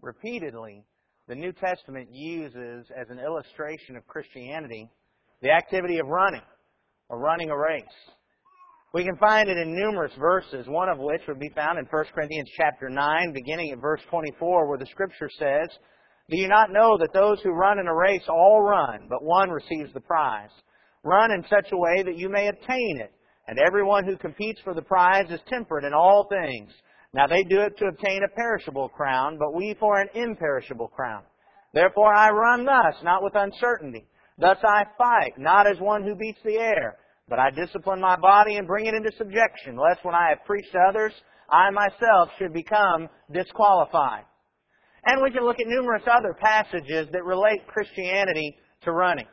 repeatedly, the New Testament uses as an illustration of Christianity the activity of running, or running a race. We can find it in numerous verses, one of which would be found in 1 Corinthians chapter 9, beginning at verse 24, where the scripture says, Do you not know that those who run in a race all run, but one receives the prize? Run in such a way that you may obtain it. And everyone who competes for the prize is temperate in all things. Now they do it to obtain a perishable crown, but we for an imperishable crown. Therefore I run thus, not with uncertainty. Thus I fight, not as one who beats the air, but I discipline my body and bring it into subjection, lest when I have preached to others, I myself should become disqualified. And we can look at numerous other passages that relate Christianity to running.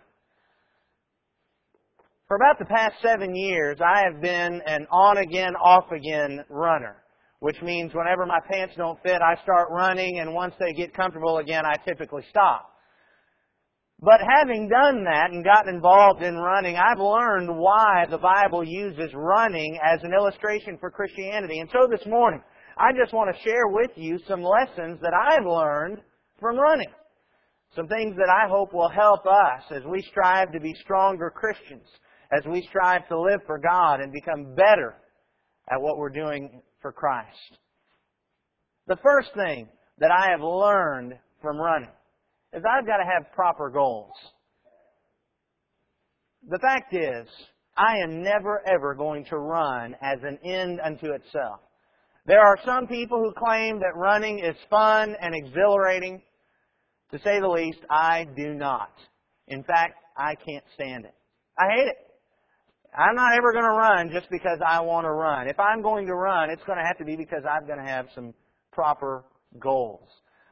For about the past seven years, I have been an on again, off again runner which means whenever my pants don't fit, I start running, and once they get comfortable again, I typically stop. But having done that and gotten involved in running, I've learned why the Bible uses running as an illustration for Christianity. And so this morning, I just want to share with you some lessons that I've learned from running. Some things that I hope will help us as we strive to be stronger Christians, as we strive to live for God and become better at what we're doing for Christ. The first thing that I have learned from running is I've got to have proper goals. The fact is, I am never ever going to run as an end unto itself. There are some people who claim that running is fun and exhilarating. To say the least, I do not. In fact, I can't stand it. I hate it. I'm not ever going to run just because I want to run. If I'm going to run, it's going to have to be because I'm going to have some proper goals.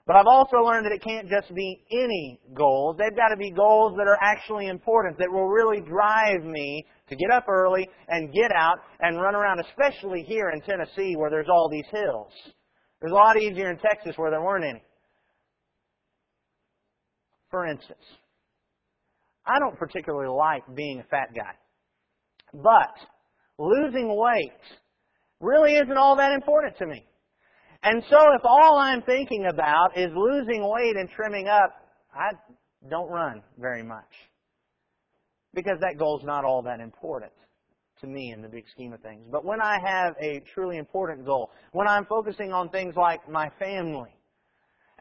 But I've also learned that it can't just be any goals. They've got to be goals that are actually important, that will really drive me to get up early and get out and run around, especially here in Tennessee where there's all these hills. It was a lot easier in Texas where there weren't any. For instance, I don't particularly like being a fat guy. But losing weight really isn't all that important to me. And so if all I'm thinking about is losing weight and trimming up, I don't run very much. Because that goal's not all that important to me in the big scheme of things. But when I have a truly important goal, when I'm focusing on things like my family,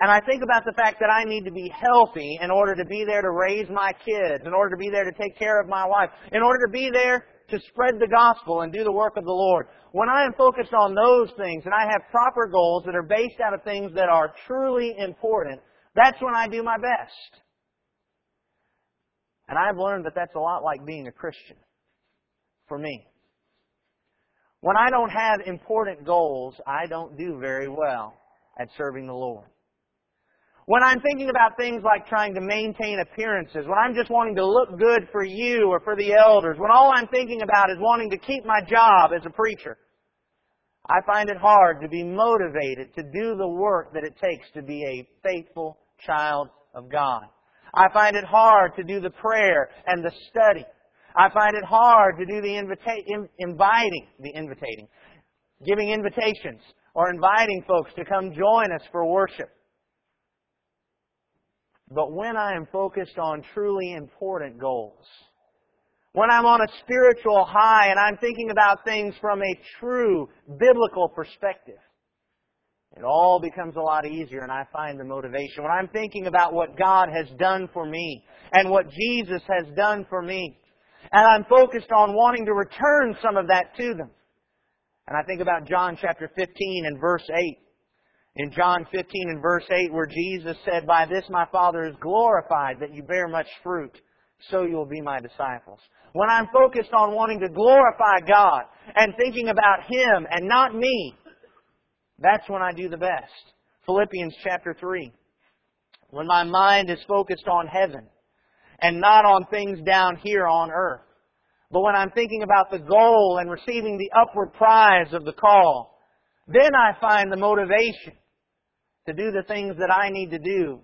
and I think about the fact that I need to be healthy in order to be there to raise my kids, in order to be there to take care of my wife, in order to be there to spread the gospel and do the work of the Lord. When I am focused on those things and I have proper goals that are based out of things that are truly important, that's when I do my best. And I've learned that that's a lot like being a Christian for me. When I don't have important goals, I don't do very well at serving the Lord. When I'm thinking about things like trying to maintain appearances, when I'm just wanting to look good for you or for the elders, when all I'm thinking about is wanting to keep my job as a preacher, I find it hard to be motivated to do the work that it takes to be a faithful child of God. I find it hard to do the prayer and the study. I find it hard to do the invita- inviting, the invitating, giving invitations or inviting folks to come join us for worship. But when I am focused on truly important goals, when I'm on a spiritual high and I'm thinking about things from a true biblical perspective, it all becomes a lot easier and I find the motivation. When I'm thinking about what God has done for me and what Jesus has done for me, and I'm focused on wanting to return some of that to them. And I think about John chapter 15 and verse 8 in John 15 and verse 8 where Jesus said, By this my Father is glorified that you bear much fruit, so you will be my disciples. When I'm focused on wanting to glorify God and thinking about Him and not me, that's when I do the best. Philippians chapter 3. When my mind is focused on heaven and not on things down here on earth. But when I'm thinking about the goal and receiving the upward prize of the call, then I find the motivation to do the things that I need to do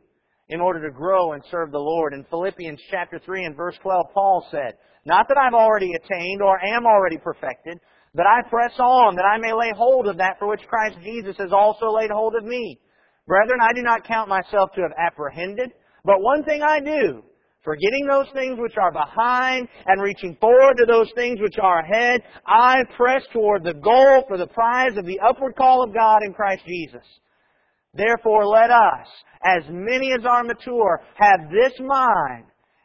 in order to grow and serve the Lord. In Philippians chapter 3 and verse 12, Paul said, Not that I've already attained or am already perfected, but I press on that I may lay hold of that for which Christ Jesus has also laid hold of me. Brethren, I do not count myself to have apprehended, but one thing I do, forgetting those things which are behind and reaching forward to those things which are ahead, I press toward the goal for the prize of the upward call of God in Christ Jesus. Therefore let us, as many as are mature, have this mind,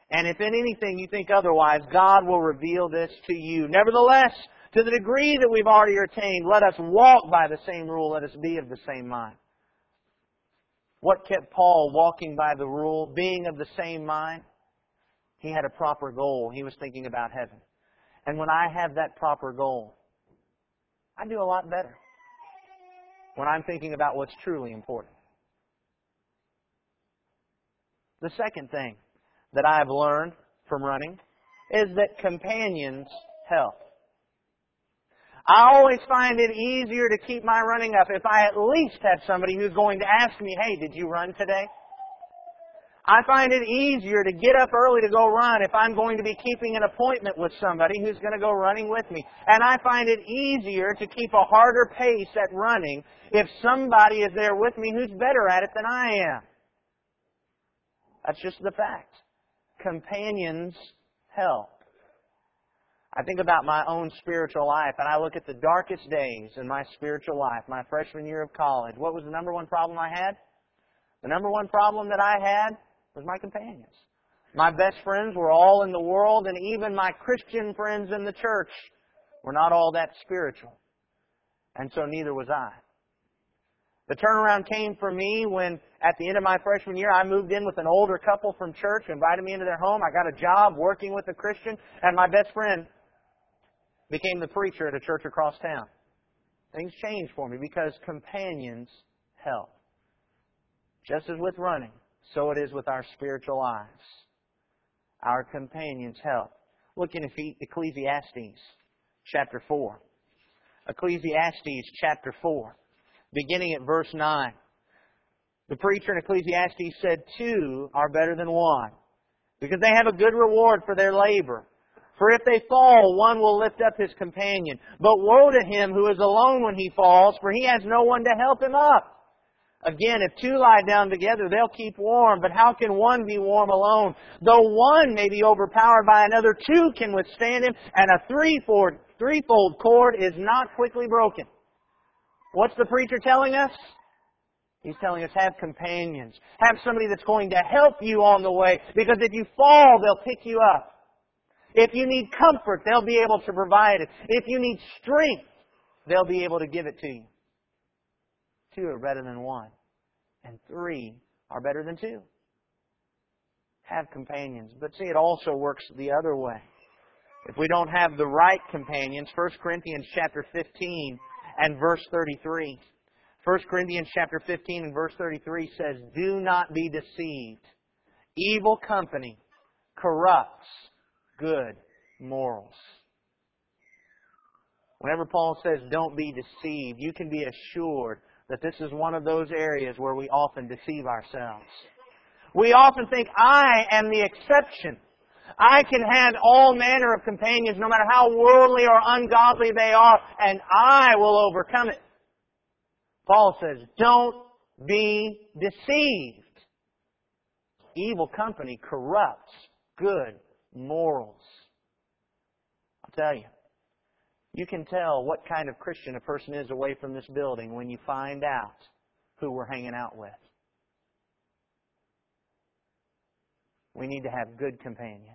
and if in anything you think otherwise, God will reveal this to you. Nevertheless, to the degree that we've already attained, let us walk by the same rule, let us be of the same mind. What kept Paul walking by the rule, being of the same mind? He had a proper goal. He was thinking about heaven. And when I have that proper goal, I do a lot better. When I'm thinking about what's truly important. The second thing that I've learned from running is that companions help. I always find it easier to keep my running up if I at least have somebody who's going to ask me, hey, did you run today? I find it easier to get up early to go run if I'm going to be keeping an appointment with somebody who's going to go running with me. And I find it easier to keep a harder pace at running if somebody is there with me who's better at it than I am. That's just the fact. Companions help. I think about my own spiritual life and I look at the darkest days in my spiritual life, my freshman year of college. What was the number one problem I had? The number one problem that I had was my companions. My best friends were all in the world and even my Christian friends in the church were not all that spiritual. And so neither was I. The turnaround came for me when at the end of my freshman year I moved in with an older couple from church, invited me into their home. I got a job working with a Christian and my best friend became the preacher at a church across town. Things changed for me because companions help. Just as with running, so it is with our spiritual lives. Our companions help. Look in Ecclesiastes chapter 4. Ecclesiastes chapter 4, beginning at verse 9. The preacher in Ecclesiastes said, Two are better than one, because they have a good reward for their labor. For if they fall, one will lift up his companion. But woe to him who is alone when he falls, for he has no one to help him up. Again, if two lie down together, they'll keep warm, but how can one be warm alone? Though one may be overpowered by another, two can withstand him, and a threefold, threefold cord is not quickly broken. What's the preacher telling us? He's telling us have companions. Have somebody that's going to help you on the way, because if you fall, they'll pick you up. If you need comfort, they'll be able to provide it. If you need strength, they'll be able to give it to you. Two are better than one. And three are better than two. Have companions. But see, it also works the other way. If we don't have the right companions, 1 Corinthians chapter 15 and verse 33. 1 Corinthians chapter 15 and verse 33 says, Do not be deceived. Evil company corrupts good morals. Whenever Paul says don't be deceived, you can be assured that this is one of those areas where we often deceive ourselves. We often think, I am the exception. I can have all manner of companions, no matter how worldly or ungodly they are, and I will overcome it. Paul says, don't be deceived. Evil company corrupts good morals. I'll tell you, you can tell what kind of Christian a person is away from this building when you find out who we're hanging out with. We need to have good companions.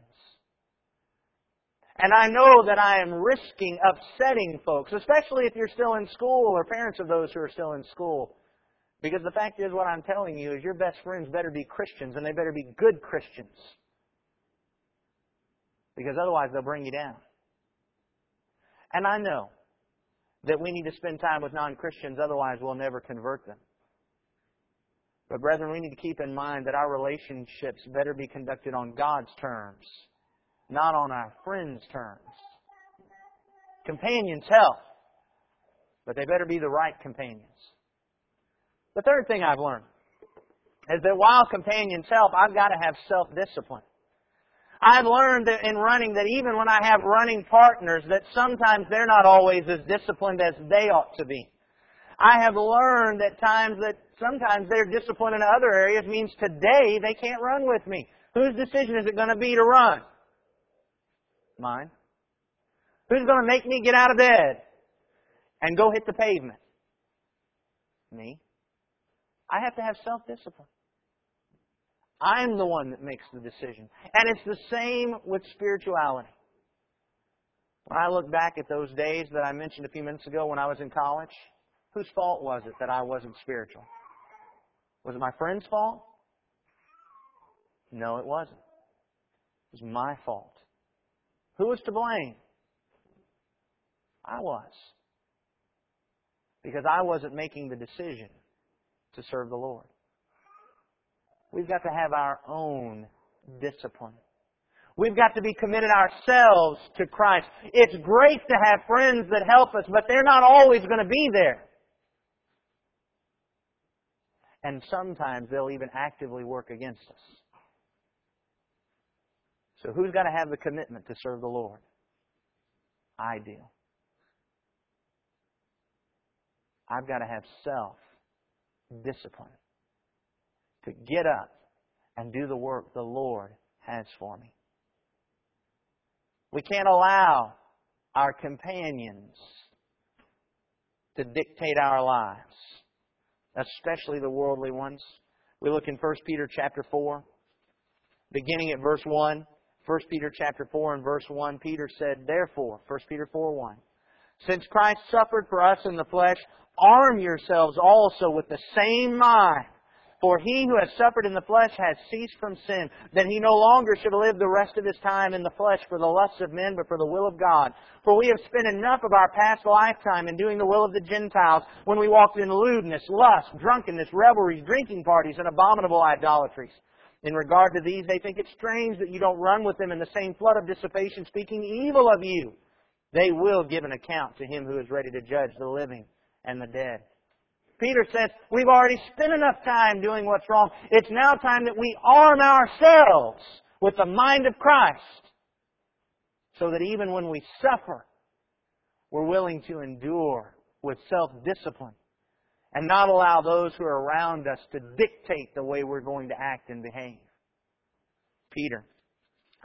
And I know that I am risking upsetting folks, especially if you're still in school or parents of those who are still in school. Because the fact is, what I'm telling you is your best friends better be Christians and they better be good Christians because otherwise they'll bring you down. And I know that we need to spend time with non Christians, otherwise, we'll never convert them. But, brethren, we need to keep in mind that our relationships better be conducted on God's terms, not on our friends' terms. Companions help, but they better be the right companions. The third thing I've learned is that while companions help, I've got to have self discipline. I've learned that in running that even when I have running partners, that sometimes they're not always as disciplined as they ought to be. I have learned at times that Sometimes their discipline in other areas means today they can't run with me. Whose decision is it going to be to run? Mine. Who's going to make me get out of bed and go hit the pavement? Me. I have to have self-discipline. I'm the one that makes the decision. And it's the same with spirituality. When I look back at those days that I mentioned a few minutes ago when I was in college, whose fault was it that I wasn't spiritual? Was it my friend's fault? No, it wasn't. It was my fault. Who was to blame? I was. Because I wasn't making the decision to serve the Lord. We've got to have our own discipline. We've got to be committed ourselves to Christ. It's great to have friends that help us, but they're not always going to be there. And sometimes they'll even actively work against us. So who's got to have the commitment to serve the Lord? I do. I've got to have self discipline to get up and do the work the Lord has for me. We can't allow our companions to dictate our lives, especially the worldly ones. We look in 1 Peter chapter 4, beginning at verse 1. 1 Peter chapter 4 and verse 1, Peter said, Therefore, 1 Peter 4 1, since Christ suffered for us in the flesh, arm yourselves also with the same mind. For he who has suffered in the flesh has ceased from sin, that he no longer should live the rest of his time in the flesh for the lusts of men, but for the will of God. For we have spent enough of our past lifetime in doing the will of the Gentiles, when we walked in lewdness, lust, drunkenness, revelries, drinking parties, and abominable idolatries. In regard to these, they think it strange that you don't run with them in the same flood of dissipation, speaking evil of you. They will give an account to him who is ready to judge the living and the dead. Peter says, we've already spent enough time doing what's wrong. It's now time that we arm ourselves with the mind of Christ so that even when we suffer, we're willing to endure with self-discipline and not allow those who are around us to dictate the way we're going to act and behave. Peter,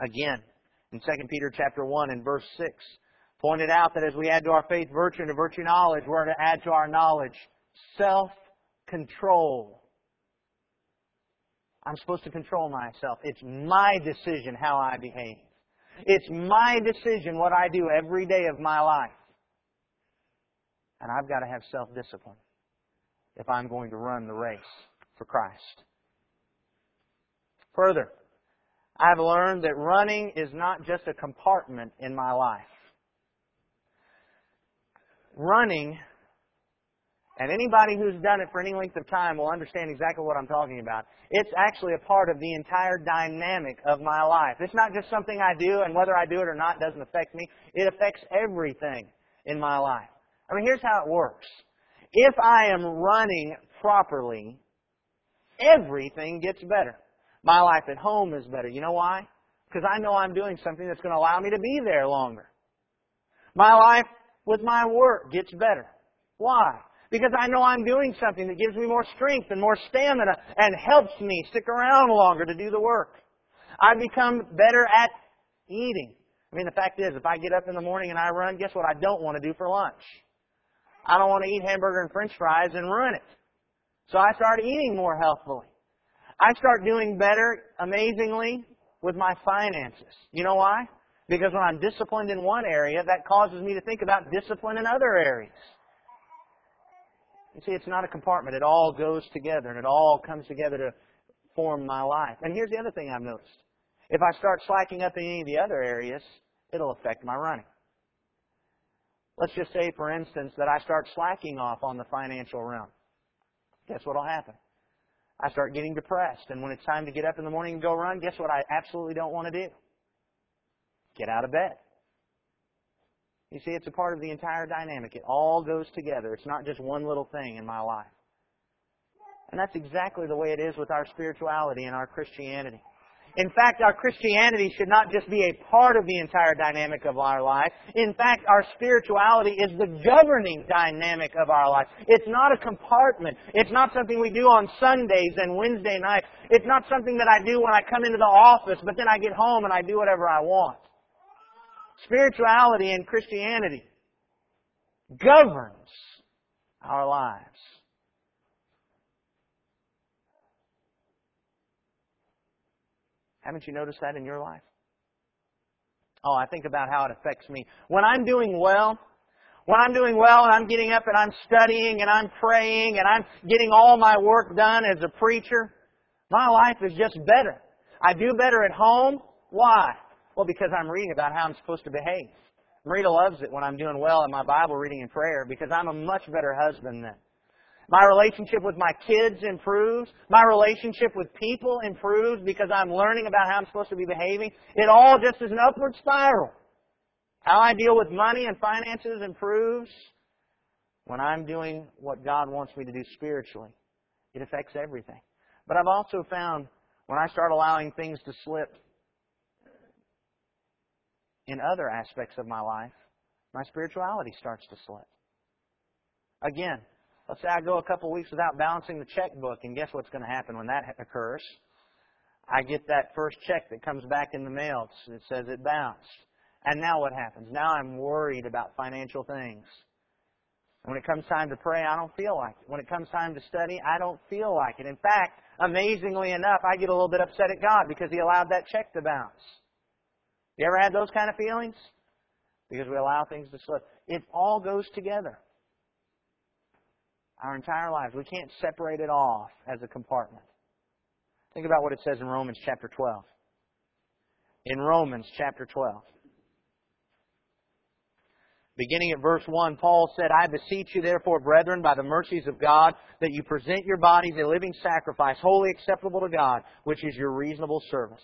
again, in 2 Peter chapter 1 and verse 6, pointed out that as we add to our faith virtue and to virtue knowledge, we're to add to our knowledge self-control. I'm supposed to control myself. It's my decision how I behave. It's my decision what I do every day of my life. And I've got to have self-discipline if I'm going to run the race for Christ. Further, I've learned that running is not just a compartment in my life. Running, and anybody who's done it for any length of time will understand exactly what I'm talking about. It's actually a part of the entire dynamic of my life. It's not just something I do, and whether I do it or not doesn't affect me. It affects everything in my life. I mean, here's how it works. If I am running properly, everything gets better. My life at home is better. You know why? Because I know I'm doing something that's going to allow me to be there longer. My life with my work gets better. Why? Because I know I'm doing something that gives me more strength and more stamina and helps me stick around longer to do the work. I become better at eating. I mean, the fact is, if I get up in the morning and I run, guess what I don't want to do for lunch? I don't want to eat hamburger and french fries and ruin it. So I start eating more healthfully. I start doing better, amazingly, with my finances. You know why? Because when I'm disciplined in one area, that causes me to think about discipline in other areas. You see, it's not a compartment. It all goes together and it all comes together to form my life. And here's the other thing I've noticed. If I start slacking up in any of the other areas, it'll affect my running. Let's just say, for instance, that I start slacking off on the financial realm. Guess what will happen? I start getting depressed, and when it's time to get up in the morning and go run, guess what I absolutely don't want to do? Get out of bed. You see, it's a part of the entire dynamic. It all goes together. It's not just one little thing in my life. And that's exactly the way it is with our spirituality and our Christianity. In fact, our Christianity should not just be a part of the entire dynamic of our life. In fact, our spirituality is the governing dynamic of our life. It's not a compartment. It's not something we do on Sundays and Wednesday nights. It's not something that I do when I come into the office, but then I get home and I do whatever I want. Spirituality and Christianity governs our lives. Haven't you noticed that in your life? Oh, I think about how it affects me. When I'm doing well, when I'm doing well and I'm getting up and I'm studying and I'm praying and I'm getting all my work done as a preacher, my life is just better. I do better at home. Why? Well, because I'm reading about how I'm supposed to behave. Marita loves it when I'm doing well in my Bible reading and prayer because I'm a much better husband then. My relationship with my kids improves. My relationship with people improves because I'm learning about how I'm supposed to be behaving. It all just is an upward spiral. How I deal with money and finances improves when I'm doing what God wants me to do spiritually. It affects everything. But I've also found when I start allowing things to slip in other aspects of my life, my spirituality starts to slip. Again, Let's say I go a couple weeks without balancing the checkbook, and guess what's going to happen when that occurs? I get that first check that comes back in the mail that says it bounced. And now what happens? Now I'm worried about financial things. When it comes time to pray, I don't feel like it. When it comes time to study, I don't feel like it. In fact, amazingly enough, I get a little bit upset at God because He allowed that check to bounce. You ever had those kind of feelings? Because we allow things to slip. It all goes together our entire lives. We can't separate it off as a compartment. Think about what it says in Romans chapter 12. In Romans chapter 12. Beginning at verse 1, Paul said, I beseech you therefore, brethren, by the mercies of God, that you present your bodies a living sacrifice, wholly acceptable to God, which is your reasonable service.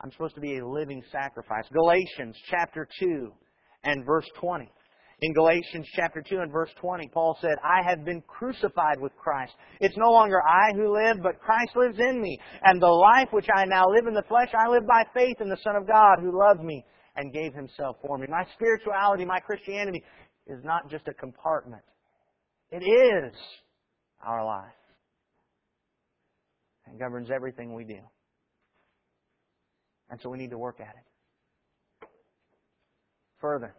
I'm supposed to be a living sacrifice. Galatians chapter 2 and verse 20. In Galatians chapter 2 and verse 20, Paul said, I have been crucified with Christ. It's no longer I who live, but Christ lives in me. And the life which I now live in the flesh, I live by faith in the Son of God who loved me and gave himself for me. My spirituality, my Christianity is not just a compartment. It is our life. And governs everything we do. And so we need to work at it. Further.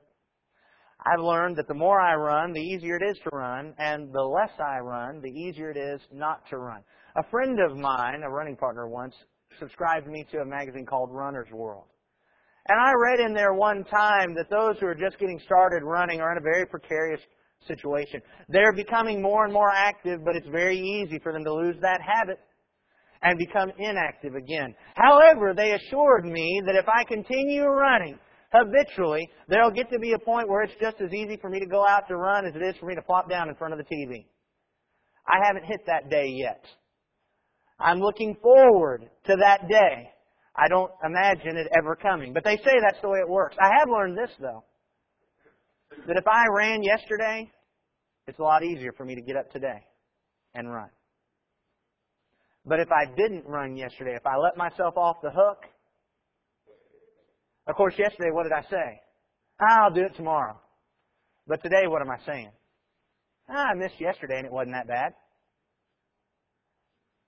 I've learned that the more I run, the easier it is to run, and the less I run, the easier it is not to run. A friend of mine, a running partner once, subscribed me to a magazine called Runner's World. And I read in there one time that those who are just getting started running are in a very precarious situation. They're becoming more and more active, but it's very easy for them to lose that habit and become inactive again. However, they assured me that if I continue running, habitually, there'll get to be a point where it's just as easy for me to go out to run as it is for me to plop down in front of the TV. I haven't hit that day yet. I'm looking forward to that day. I don't imagine it ever coming. But they say that's the way it works. I have learned this, though. That if I ran yesterday, it's a lot easier for me to get up today and run. But if I didn't run yesterday, if I let myself off the hook, of course, yesterday, what did I say? I'll do it tomorrow. But today, what am I saying? Ah, I missed yesterday and it wasn't that bad.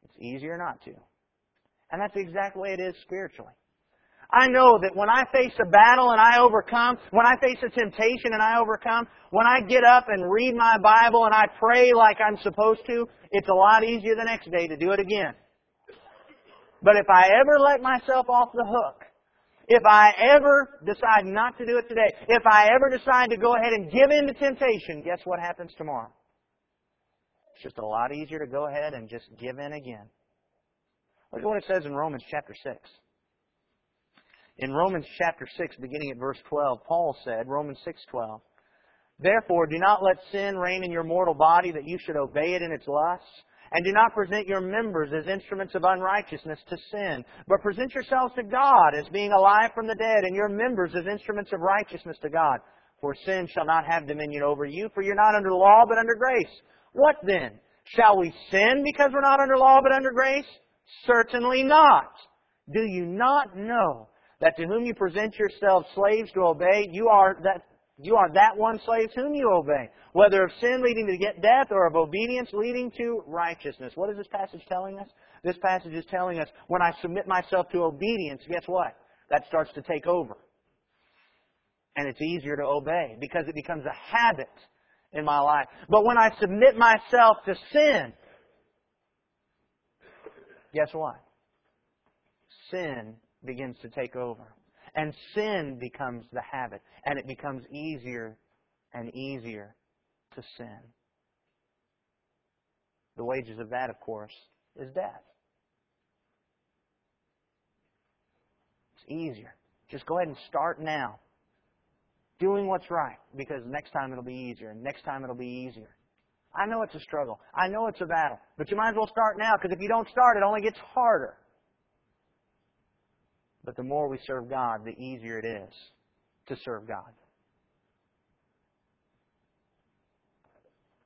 It's easier not to. And that's the exact way it is spiritually. I know that when I face a battle and I overcome, when I face a temptation and I overcome, when I get up and read my Bible and I pray like I'm supposed to, it's a lot easier the next day to do it again. But if I ever let myself off the hook, if I ever decide not to do it today, if I ever decide to go ahead and give in to temptation, guess what happens tomorrow? It's just a lot easier to go ahead and just give in again. Look at what it says in Romans chapter 6. In Romans chapter 6, beginning at verse 12, Paul said, Romans 6:12, Therefore, do not let sin reign in your mortal body that you should obey it in its lusts. And do not present your members as instruments of unrighteousness to sin, but present yourselves to God as being alive from the dead, and your members as instruments of righteousness to God. For sin shall not have dominion over you, for you're not under law, but under grace. What then? Shall we sin because we're not under law, but under grace? Certainly not. Do you not know that to whom you present yourselves slaves to obey, you are that you are that one slave whom you obey, whether of sin leading to death or of obedience leading to righteousness. What is this passage telling us? This passage is telling us when I submit myself to obedience, guess what? That starts to take over. And it's easier to obey because it becomes a habit in my life. But when I submit myself to sin, guess what? Sin begins to take over. And sin becomes the habit. And it becomes easier and easier to sin. The wages of that, of course, is death. It's easier. Just go ahead and start now. Doing what's right, because next time it'll be easier, and next time it'll be easier. I know it's a struggle. I know it's a battle. But you might as well start now, because if you don't start, it only gets harder. But the more we serve God, the easier it is to serve God.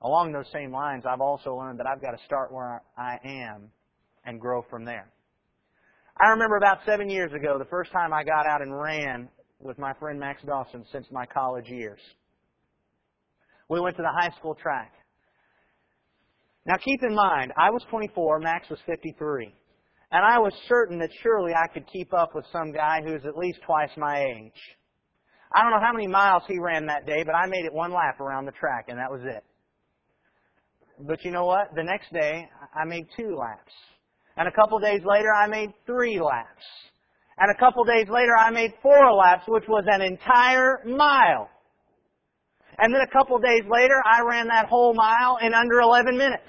Along those same lines, I've also learned that I've got to start where I am and grow from there. I remember about seven years ago, the first time I got out and ran with my friend Max Dawson since my college years. We went to the high school track. Now keep in mind, I was 24, Max was 53. And I was certain that surely I could keep up with some guy who's at least twice my age. I don't know how many miles he ran that day, but I made it one lap around the track, and that was it. But you know what? The next day, I made two laps. And a couple days later, I made three laps. And a couple days later, I made four laps, which was an entire mile. And then a couple days later, I ran that whole mile in under 11 minutes.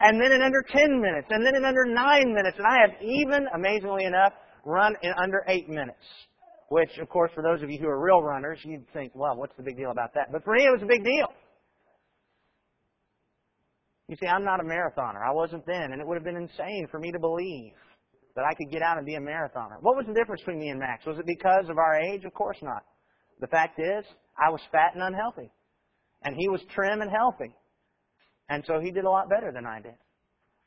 And then in under 10 minutes. And then in under 9 minutes. And I have even, amazingly enough, run in under 8 minutes. Which, of course, for those of you who are real runners, you'd think, well, what's the big deal about that? But for me, it was a big deal. You see, I'm not a marathoner. I wasn't then, and it would have been insane for me to believe that I could get out and be a marathoner. What was the difference between me and Max? Was it because of our age? Of course not. The fact is, I was fat and unhealthy. And he was trim and healthy. And so he did a lot better than I did.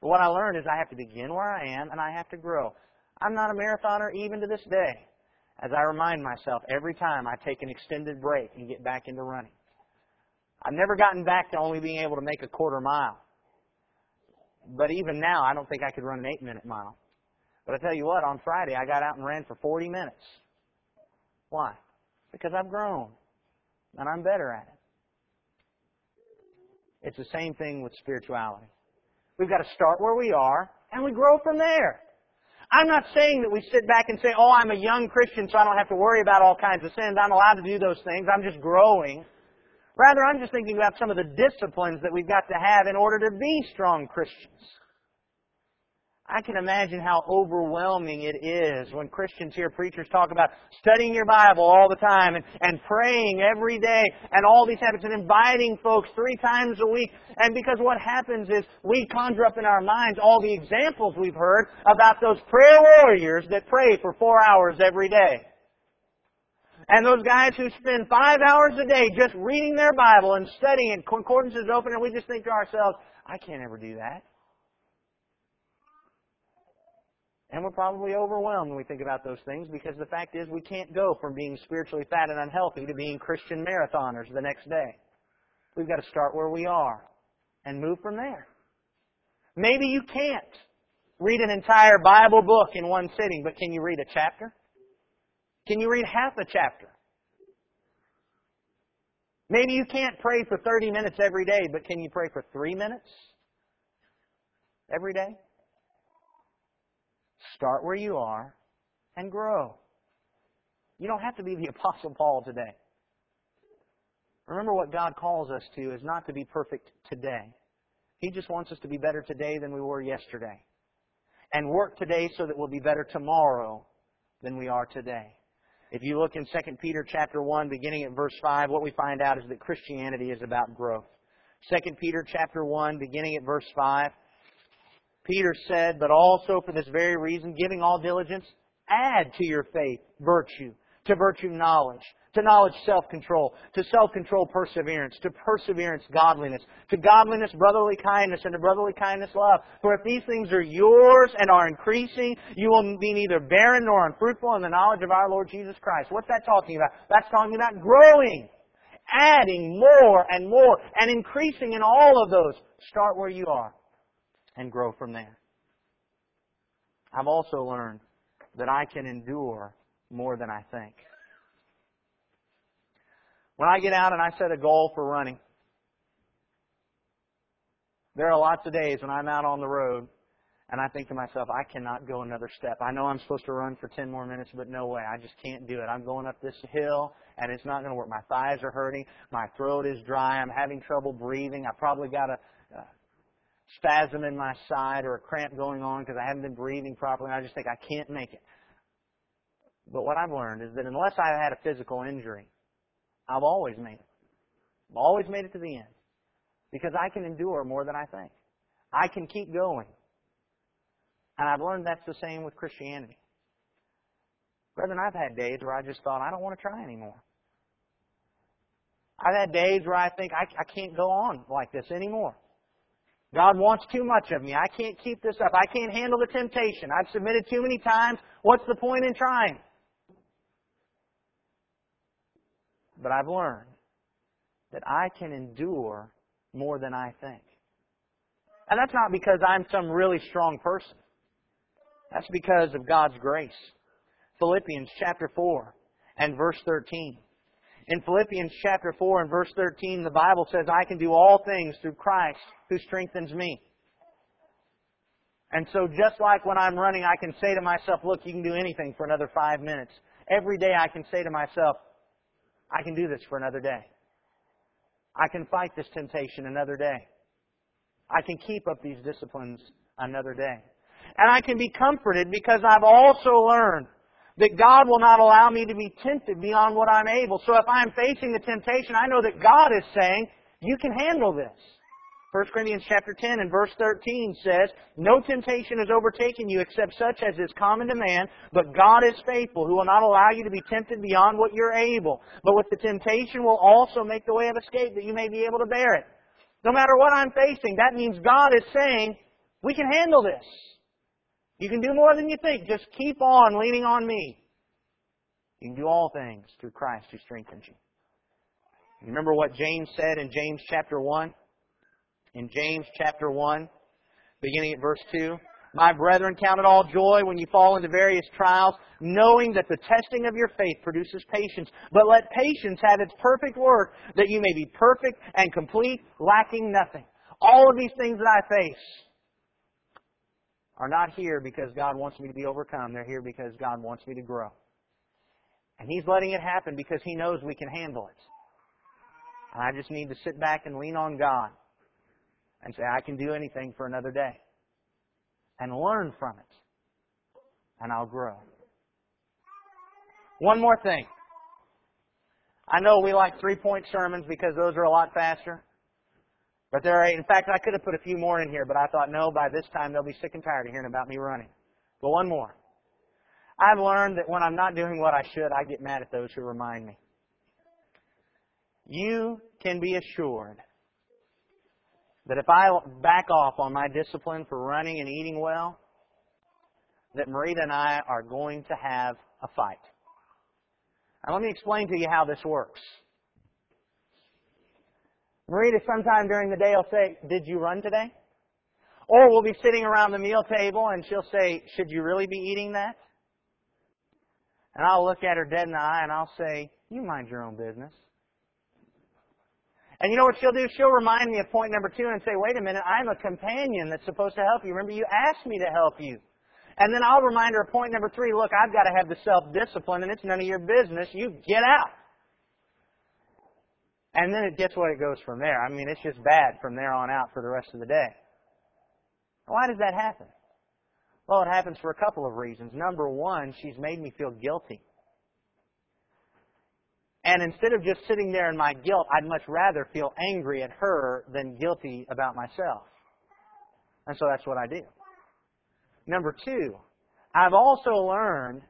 But what I learned is I have to begin where I am and I have to grow. I'm not a marathoner even to this day, as I remind myself every time I take an extended break and get back into running. I've never gotten back to only being able to make a quarter mile. But even now, I don't think I could run an eight minute mile. But I tell you what, on Friday, I got out and ran for 40 minutes. Why? Because I've grown and I'm better at it. It's the same thing with spirituality. We've got to start where we are and we grow from there. I'm not saying that we sit back and say, oh, I'm a young Christian so I don't have to worry about all kinds of sins. I'm allowed to do those things. I'm just growing. Rather, I'm just thinking about some of the disciplines that we've got to have in order to be strong Christians. I can imagine how overwhelming it is when Christians hear preachers talk about studying your Bible all the time and, and praying every day and all these habits and inviting folks three times a week. And because what happens is we conjure up in our minds all the examples we've heard about those prayer warriors that pray for four hours every day. And those guys who spend five hours a day just reading their Bible and studying and concordances open and we just think to ourselves, I can't ever do that. And we're probably overwhelmed when we think about those things because the fact is we can't go from being spiritually fat and unhealthy to being Christian marathoners the next day. We've got to start where we are and move from there. Maybe you can't read an entire Bible book in one sitting, but can you read a chapter? Can you read half a chapter? Maybe you can't pray for 30 minutes every day, but can you pray for three minutes every day? Start where you are and grow. You don't have to be the Apostle Paul today. Remember what God calls us to is not to be perfect today. He just wants us to be better today than we were yesterday. And work today so that we'll be better tomorrow than we are today. If you look in 2 Peter chapter 1, beginning at verse 5, what we find out is that Christianity is about growth. 2 Peter chapter 1, beginning at verse 5, Peter said, but also for this very reason, giving all diligence, add to your faith virtue. to virtue knowledge, to knowledge self-control, to self-control perseverance, to perseverance godliness, to godliness brotherly kindness, and to brotherly kindness love. For if these things are yours and are increasing, you will be neither barren nor unfruitful in the knowledge of our Lord Jesus Christ. What's that talking about? That's talking about growing, adding more and more, and increasing in all of those. Start where you are and grow from there. I've also learned that I can endure more than I think. When I get out and I set a goal for running, there are lots of days when I'm out on the road and I think to myself, I cannot go another step. I know I'm supposed to run for 10 more minutes, but no way. I just can't do it. I'm going up this hill and it's not going to work. My thighs are hurting. My throat is dry. I'm having trouble breathing. I probably got a, spasm in my side or a cramp going on because I haven't been breathing properly. And I just think I can't make it. But what I've learned is that unless I've had a physical injury, I've always made it. I've always made it to the end. Because I can endure more than I think. I can keep going. And I've learned that's the same with Christianity. Brethren, I've had days where I just thought, I don't want to try anymore. I've had days where I think, I, I can't go on like this anymore. God wants too much of me. I can't keep this up. I can't handle the temptation. I've submitted too many times. What's the point in trying? But I've learned that I can endure more than I think. And that's not because I'm some really strong person. That's because of God's grace. Philippians chapter 4 and verse 13. In Philippians chapter 4 and verse 13, the Bible says, I can do all things through Christ who strengthens me. And so just like when I'm running, I can say to myself, look, you can do anything for another five minutes. Every day I can say to myself, I can do this for another day. I can fight this temptation another day. I can keep up these disciplines another day. And I can be comforted because I've also learned that God will not allow me to be tempted beyond what I'm able. So if I'm facing the temptation, I know that God is saying, you can handle this. 1 Corinthians chapter 10 and verse 13 says, No temptation has overtaken you except such as is common to man, but God is faithful, who will not allow you to be tempted beyond what you're able. But with the temptation will also make the way of escape that you may be able to bear it. No matter what I'm facing, that means God is saying, we can handle this. You can do more than you think. Just keep on leaning on me. You can do all things through Christ who strengthens you. Remember what James said in James chapter 1? in James chapter 1, beginning at verse 2. My brethren, count it all joy when you fall into various trials, knowing that the testing of your faith produces patience. But let patience have its perfect work, that you may be perfect and complete, lacking nothing. All of these things that I face are not here because God wants me to be overcome. They're here because God wants me to grow. And He's letting it happen because He knows we can handle it. And I just need to sit back and lean on God and say, I can do anything for another day. And learn from it. And I'll grow. One more thing. I know we like three point sermons because those are a lot faster. But there are, in fact, I could have put a few more in here, but I thought, no, by this time they'll be sick and tired of hearing about me running. But one more. I've learned that when I'm not doing what I should, I get mad at those who remind me. You can be assured that if I back off on my discipline for running and eating well, that Marita and I are going to have a fight. Now let me explain to you how this works. Marita sometime during the day will say, did you run today? Or we'll be sitting around the meal table and she'll say, should you really be eating that? And I'll look at her dead in the eye and I'll say, you mind your own business. And you know what she'll do? She'll remind me of point number two and say, wait a minute, I'm a companion that's supposed to help you. Remember, you asked me to help you. And then I'll remind her of point number three, look, I've got to have the self-discipline and it's none of your business. You get out. And then it gets what it goes from there. I mean, it's just bad from there on out for the rest of the day. Why does that happen? Well, it happens for a couple of reasons. Number one, she's made me feel guilty. And instead of just sitting there in my guilt, I'd much rather feel angry at her than guilty about myself. And so that's what I do. Number two, I've also learned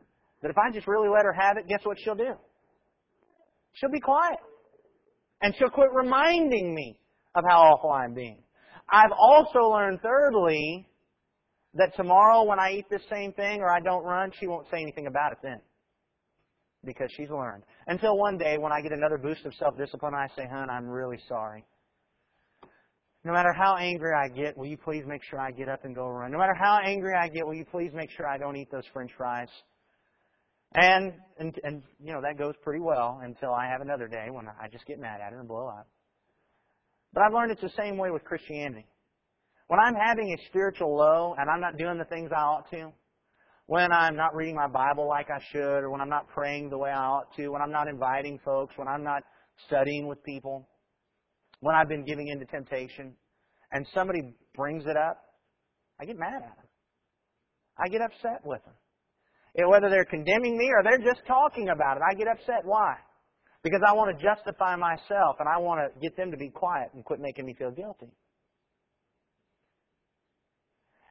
that if I just really let her have it, guess what she'll do? She'll be quiet. And she'll quit reminding me of how awful I'm being. I've also learned, thirdly, that tomorrow when I eat this same thing or I don't run, she won't say anything about it then. Because she's learned. Until one day when I get another boost of self-discipline, I say, hon, I'm really sorry. No matter how angry I get, will you please make sure I get up and go run? No matter how angry I get, will you please make sure I don't eat those french fries? And, and, and, you know, that goes pretty well until I have another day when I just get mad at her and blow up. But I've learned it's the same way with Christianity. When I'm having a spiritual low and I'm not doing the things I ought to, when I'm not reading my Bible like I should, or when I'm not praying the way I ought to, when I'm not inviting folks, when I'm not studying with people, when I've been giving in to temptation, and somebody brings it up, I get mad at them. I get upset with them. Whether they're condemning me or they're just talking about it, I get upset. Why? Because I want to justify myself and I want to get them to be quiet and quit making me feel guilty.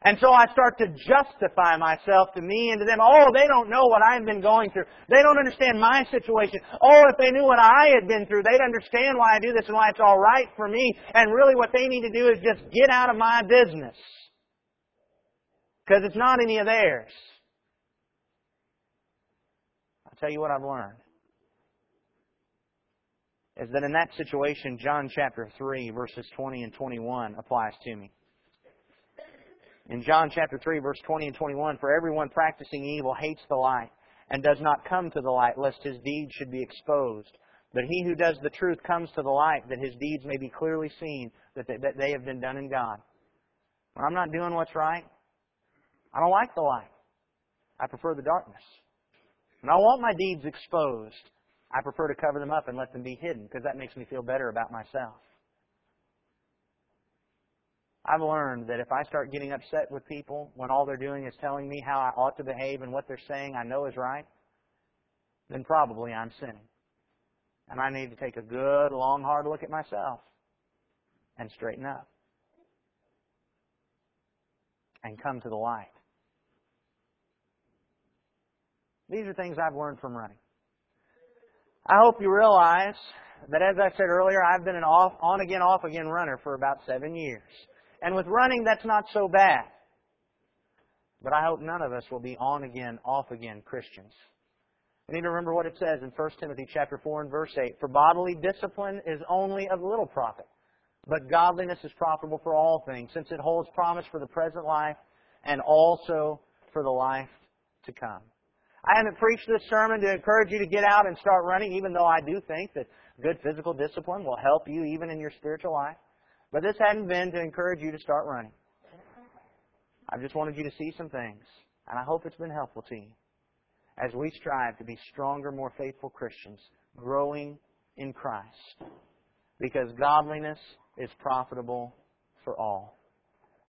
And so I start to justify myself to me and to them. Oh, they don't know what I've been going through. They don't understand my situation. Oh, if they knew what I had been through, they'd understand why I do this and why it's alright for me. And really what they need to do is just get out of my business. Because it's not any of theirs. Tell you what I've learned. Is that in that situation, John chapter 3, verses 20 and 21 applies to me. In John chapter 3, verse 20 and 21, for everyone practicing evil hates the light and does not come to the light, lest his deeds should be exposed. But he who does the truth comes to the light, that his deeds may be clearly seen, that they, that they have been done in God. When I'm not doing what's right, I don't like the light. I prefer the darkness. When I want my deeds exposed, I prefer to cover them up and let them be hidden, because that makes me feel better about myself. I've learned that if I start getting upset with people when all they're doing is telling me how I ought to behave and what they're saying I know is right, then probably I'm sinning. And I need to take a good, long, hard look at myself and straighten up and come to the light. These are things I've learned from running. I hope you realize that as I said earlier, I've been an off, on again, off again runner for about seven years. And with running, that's not so bad. But I hope none of us will be on again, off again Christians. We need to remember what it says in 1 Timothy chapter 4 and verse 8. For bodily discipline is only of little profit, but godliness is profitable for all things, since it holds promise for the present life and also for the life to come. I haven't preached this sermon to encourage you to get out and start running, even though I do think that good physical discipline will help you even in your spiritual life. But this hadn't been to encourage you to start running. I just wanted you to see some things, and I hope it's been helpful to you as we strive to be stronger, more faithful Christians, growing in Christ. Because godliness is profitable for all.